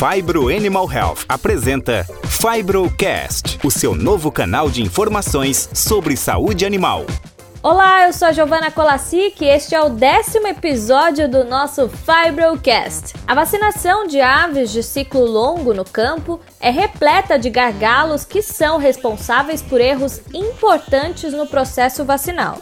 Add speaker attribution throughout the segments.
Speaker 1: Fibro Animal Health apresenta Fibrocast, o seu novo canal de informações sobre saúde animal.
Speaker 2: Olá, eu sou a Giovana Colassic e este é o décimo episódio do nosso Fibrocast. A vacinação de aves de ciclo longo no campo é repleta de gargalos que são responsáveis por erros importantes no processo vacinal.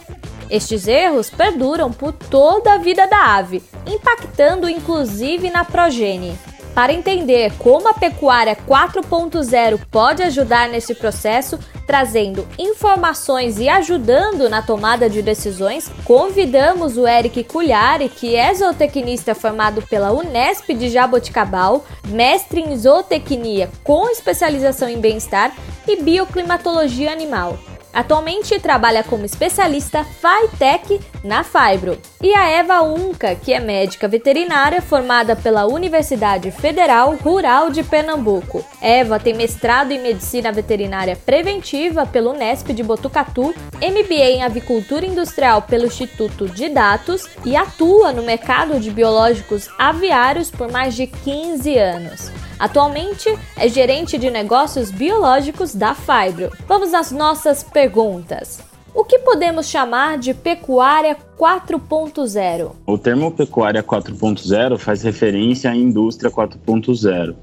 Speaker 2: Estes erros perduram por toda a vida da ave, impactando inclusive na progênie. Para entender como a pecuária 4.0 pode ajudar nesse processo, trazendo informações e ajudando na tomada de decisões, convidamos o Eric Culhari, que é zootecnista formado pela Unesp de Jaboticabal, mestre em zootecnia com especialização em bem-estar e bioclimatologia animal. Atualmente trabalha como especialista FITEC na Fibro. E a Eva Unca, que é médica veterinária formada pela Universidade Federal Rural de Pernambuco. Eva tem mestrado em medicina veterinária preventiva pelo Unesp de Botucatu, MBA em avicultura industrial pelo Instituto de Datos e atua no mercado de biológicos aviários por mais de 15 anos. Atualmente é gerente de negócios biológicos da Fibro. Vamos às nossas perguntas. O que podemos chamar de pecuária 4.0?
Speaker 3: O termo pecuária 4.0 faz referência à indústria 4.0.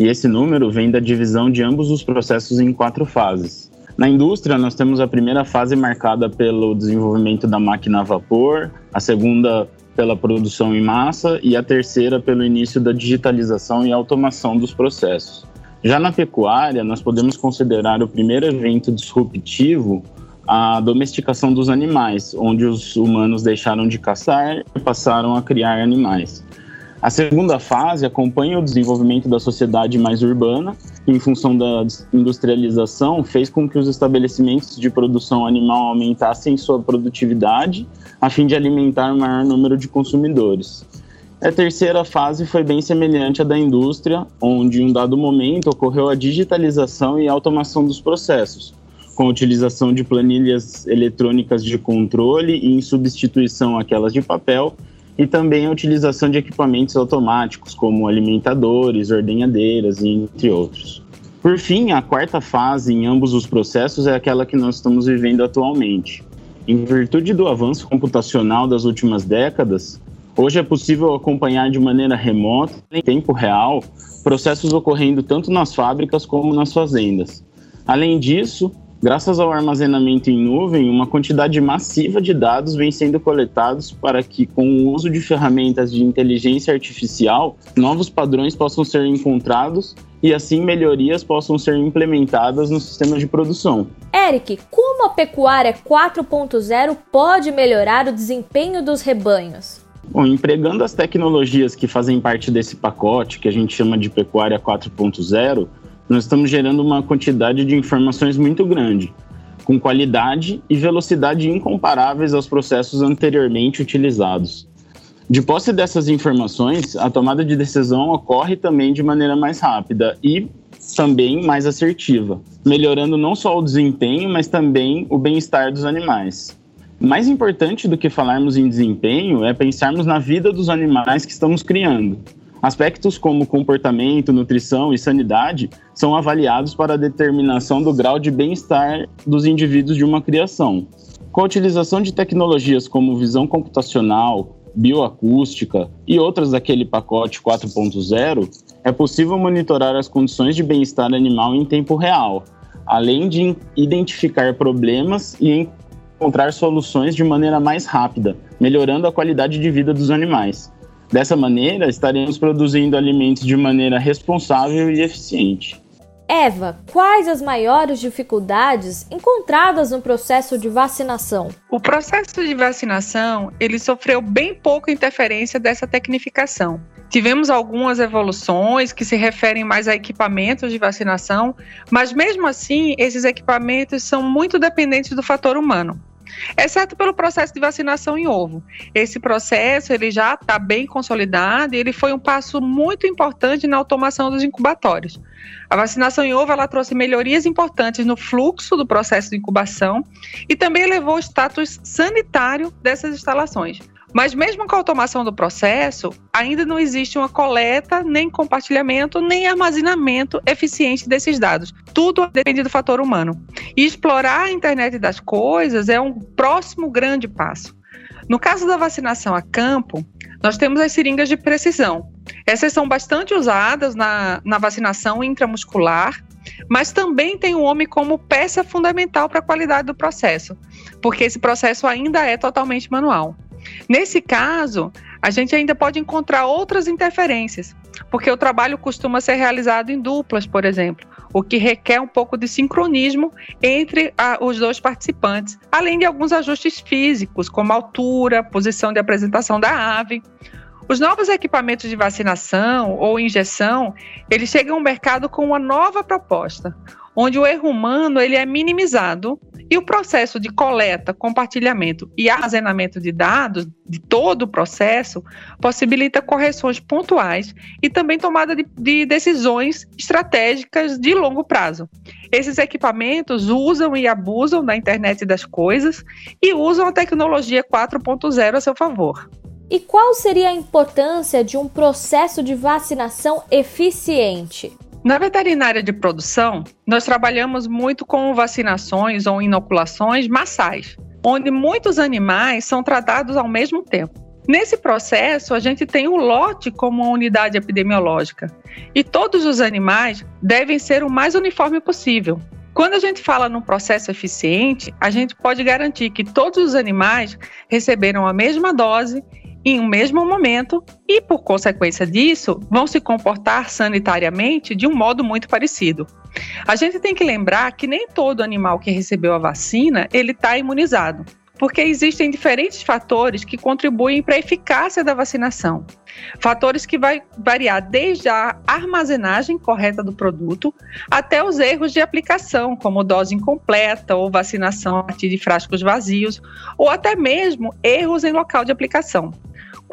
Speaker 3: E esse número vem da divisão de ambos os processos em quatro fases. Na indústria, nós temos a primeira fase marcada pelo desenvolvimento da máquina a vapor, a segunda pela produção em massa e a terceira pelo início da digitalização e automação dos processos. Já na pecuária, nós podemos considerar o primeiro evento disruptivo a domesticação dos animais, onde os humanos deixaram de caçar e passaram a criar animais. A segunda fase acompanha o desenvolvimento da sociedade mais urbana, que, em função da industrialização, fez com que os estabelecimentos de produção animal aumentassem sua produtividade, a fim de alimentar um maior número de consumidores. A terceira fase foi bem semelhante à da indústria, onde, em um dado momento, ocorreu a digitalização e automação dos processos, com a utilização de planilhas eletrônicas de controle e em substituição àquelas de papel, e também a utilização de equipamentos automáticos, como alimentadores, ordenhadeiras, entre outros. Por fim, a quarta fase em ambos os processos é aquela que nós estamos vivendo atualmente. Em virtude do avanço computacional das últimas décadas, hoje é possível acompanhar de maneira remota, em tempo real, processos ocorrendo tanto nas fábricas como nas fazendas. Além disso, Graças ao armazenamento em nuvem, uma quantidade massiva de dados vem sendo coletados para que, com o uso de ferramentas de inteligência artificial, novos padrões possam ser encontrados e assim melhorias possam ser implementadas no sistema de produção.
Speaker 2: Eric, como a pecuária 4.0 pode melhorar o desempenho dos rebanhos?
Speaker 3: Bom, empregando as tecnologias que fazem parte desse pacote, que a gente chama de pecuária 4.0, nós estamos gerando uma quantidade de informações muito grande, com qualidade e velocidade incomparáveis aos processos anteriormente utilizados. De posse dessas informações, a tomada de decisão ocorre também de maneira mais rápida e também mais assertiva, melhorando não só o desempenho, mas também o bem-estar dos animais. Mais importante do que falarmos em desempenho é pensarmos na vida dos animais que estamos criando. Aspectos como comportamento, nutrição e sanidade são avaliados para a determinação do grau de bem-estar dos indivíduos de uma criação. Com a utilização de tecnologias como visão computacional, bioacústica e outras daquele pacote 4.0, é possível monitorar as condições de bem-estar animal em tempo real, além de identificar problemas e encontrar soluções de maneira mais rápida, melhorando a qualidade de vida dos animais. Dessa maneira, estaremos produzindo alimentos de maneira responsável e eficiente.
Speaker 2: Eva, quais as maiores dificuldades encontradas no processo de vacinação?
Speaker 4: O processo de vacinação, ele sofreu bem pouca interferência dessa tecnificação. Tivemos algumas evoluções que se referem mais a equipamentos de vacinação, mas mesmo assim, esses equipamentos são muito dependentes do fator humano exceto pelo processo de vacinação em ovo. Esse processo ele já está bem consolidado e ele foi um passo muito importante na automação dos incubatórios. A vacinação em ovo ela trouxe melhorias importantes no fluxo do processo de incubação e também elevou o status sanitário dessas instalações. Mas mesmo com a automação do processo, ainda não existe uma coleta, nem compartilhamento, nem armazenamento eficiente desses dados. Tudo depende do fator humano. E explorar a internet das coisas é um próximo grande passo. No caso da vacinação a campo, nós temos as seringas de precisão. Essas são bastante usadas na, na vacinação intramuscular, mas também tem o homem como peça fundamental para a qualidade do processo, porque esse processo ainda é totalmente manual. Nesse caso, a gente ainda pode encontrar outras interferências, porque o trabalho costuma ser realizado em duplas, por exemplo, o que requer um pouco de sincronismo entre a, os dois participantes, além de alguns ajustes físicos, como altura, posição de apresentação da ave. Os novos equipamentos de vacinação ou injeção, eles chegam ao mercado com uma nova proposta, onde o erro humano ele é minimizado e o processo de coleta, compartilhamento e armazenamento de dados de todo o processo possibilita correções pontuais e também tomada de, de decisões estratégicas de longo prazo. Esses equipamentos usam e abusam da internet das coisas e usam a tecnologia 4.0 a seu favor.
Speaker 2: E qual seria a importância de um processo de vacinação eficiente?
Speaker 4: Na veterinária de produção, nós trabalhamos muito com vacinações ou inoculações massais, onde muitos animais são tratados ao mesmo tempo. Nesse processo, a gente tem o lote como uma unidade epidemiológica e todos os animais devem ser o mais uniforme possível. Quando a gente fala num processo eficiente, a gente pode garantir que todos os animais receberam a mesma dose em um mesmo momento e, por consequência disso, vão se comportar sanitariamente de um modo muito parecido. A gente tem que lembrar que nem todo animal que recebeu a vacina ele está imunizado, porque existem diferentes fatores que contribuem para a eficácia da vacinação. Fatores que vai variar desde a armazenagem correta do produto até os erros de aplicação, como dose incompleta ou vacinação a partir de frascos vazios, ou até mesmo erros em local de aplicação.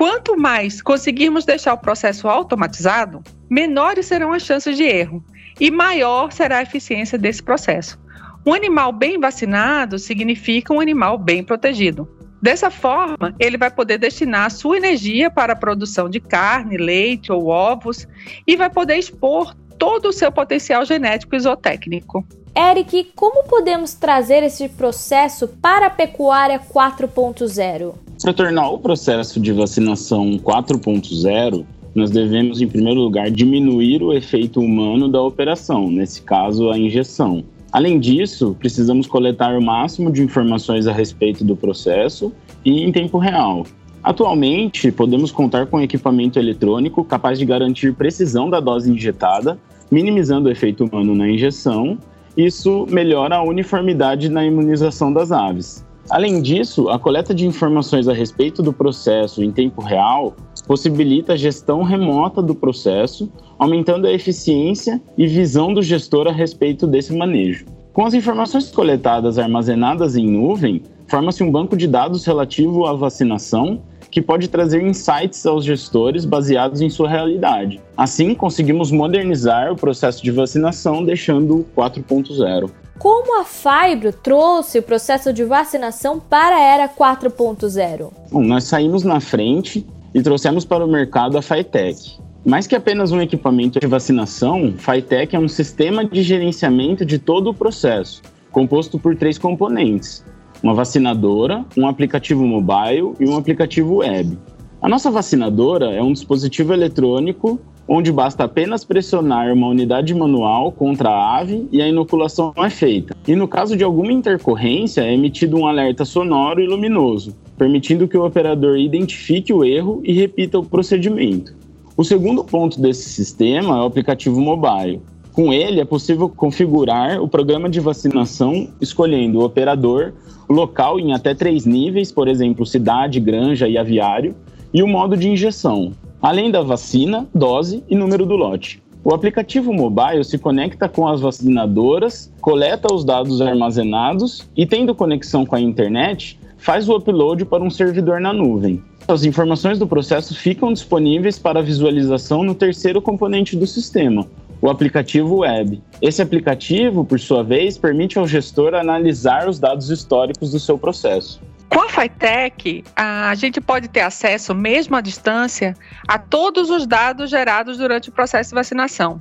Speaker 4: Quanto mais conseguirmos deixar o processo automatizado, menores serão as chances de erro e maior será a eficiência desse processo. Um animal bem vacinado significa um animal bem protegido. Dessa forma, ele vai poder destinar sua energia para a produção de carne, leite ou ovos e vai poder expor todo o seu potencial genético e zootécnico.
Speaker 2: Eric, como podemos trazer esse processo para a pecuária 4.0?
Speaker 3: Para tornar o processo de vacinação 4.0, nós devemos, em primeiro lugar, diminuir o efeito humano da operação, nesse caso, a injeção. Além disso, precisamos coletar o máximo de informações a respeito do processo e em tempo real. Atualmente, podemos contar com equipamento eletrônico capaz de garantir precisão da dose injetada, minimizando o efeito humano na injeção isso melhora a uniformidade na imunização das aves. Além disso, a coleta de informações a respeito do processo em tempo real possibilita a gestão remota do processo, aumentando a eficiência e visão do gestor a respeito desse manejo. Com as informações coletadas armazenadas em nuvem, forma-se um banco de dados relativo à vacinação que pode trazer insights aos gestores baseados em sua realidade. Assim, conseguimos modernizar o processo de vacinação, deixando 4.0.
Speaker 2: Como a Fibro trouxe o processo de vacinação para a era 4.0?
Speaker 3: Bom, nós saímos na frente e trouxemos para o mercado a Fitec. Mais que apenas um equipamento de vacinação, Fitec é um sistema de gerenciamento de todo o processo, composto por três componentes: uma vacinadora, um aplicativo mobile e um aplicativo web. A nossa vacinadora é um dispositivo eletrônico onde basta apenas pressionar uma unidade manual contra a ave e a inoculação é feita. E no caso de alguma intercorrência, é emitido um alerta sonoro e luminoso, permitindo que o operador identifique o erro e repita o procedimento. O segundo ponto desse sistema é o aplicativo mobile. Com ele, é possível configurar o programa de vacinação escolhendo o operador, local em até três níveis, por exemplo, cidade, granja e aviário, e o modo de injeção, além da vacina, dose e número do lote. O aplicativo mobile se conecta com as vacinadoras, coleta os dados armazenados e, tendo conexão com a internet, faz o upload para um servidor na nuvem. As informações do processo ficam disponíveis para visualização no terceiro componente do sistema, o aplicativo web. Esse aplicativo, por sua vez, permite ao gestor analisar os dados históricos do seu processo.
Speaker 4: Com a FITEC, a gente pode ter acesso, mesmo à distância, a todos os dados gerados durante o processo de vacinação.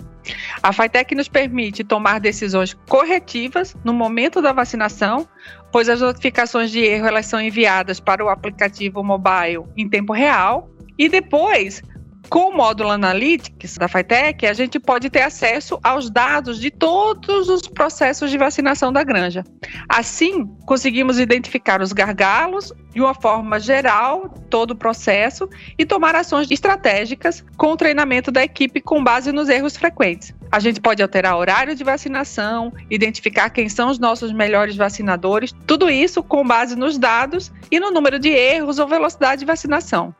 Speaker 4: A FITEC nos permite tomar decisões corretivas no momento da vacinação, pois as notificações de erro elas são enviadas para o aplicativo mobile em tempo real e depois com o módulo Analytics da FITEC, a gente pode ter acesso aos dados de todos os processos de vacinação da granja. Assim, conseguimos identificar os gargalos de uma forma geral, todo o processo, e tomar ações estratégicas com o treinamento da equipe com base nos erros frequentes. A gente pode alterar horário de vacinação, identificar quem são os nossos melhores vacinadores, tudo isso com base nos dados e no número de erros ou velocidade de vacinação.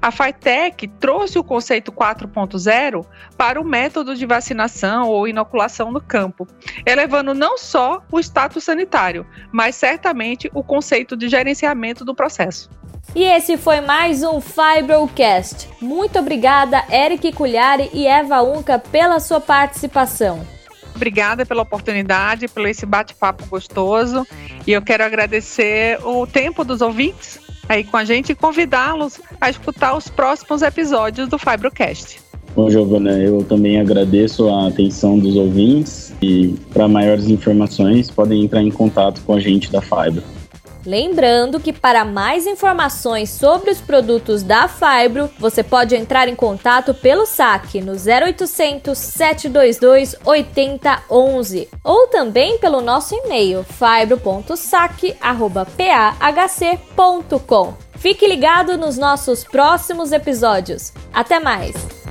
Speaker 4: A FITEC trouxe o conceito 4.0 para o método de vacinação ou inoculação no campo, elevando não só o status sanitário, mas certamente o conceito de gerenciamento do processo.
Speaker 2: E esse foi mais um Fibrocast. Muito obrigada, Eric Culhari e Eva Unca, pela sua participação.
Speaker 4: Obrigada pela oportunidade, pelo esse bate-papo gostoso. E eu quero agradecer o tempo dos ouvintes aí com a gente e convidá-los a escutar os próximos episódios do Fibrocast.
Speaker 3: Bom, Giovana, eu também agradeço a atenção dos ouvintes e para maiores informações podem entrar em contato com a gente da Fibro.
Speaker 2: Lembrando que para mais informações sobre os produtos da Fibro, você pode entrar em contato pelo saque no 0800 722 8011 ou também pelo nosso e-mail fibro.saque@pahc.com. Fique ligado nos nossos próximos episódios. Até mais.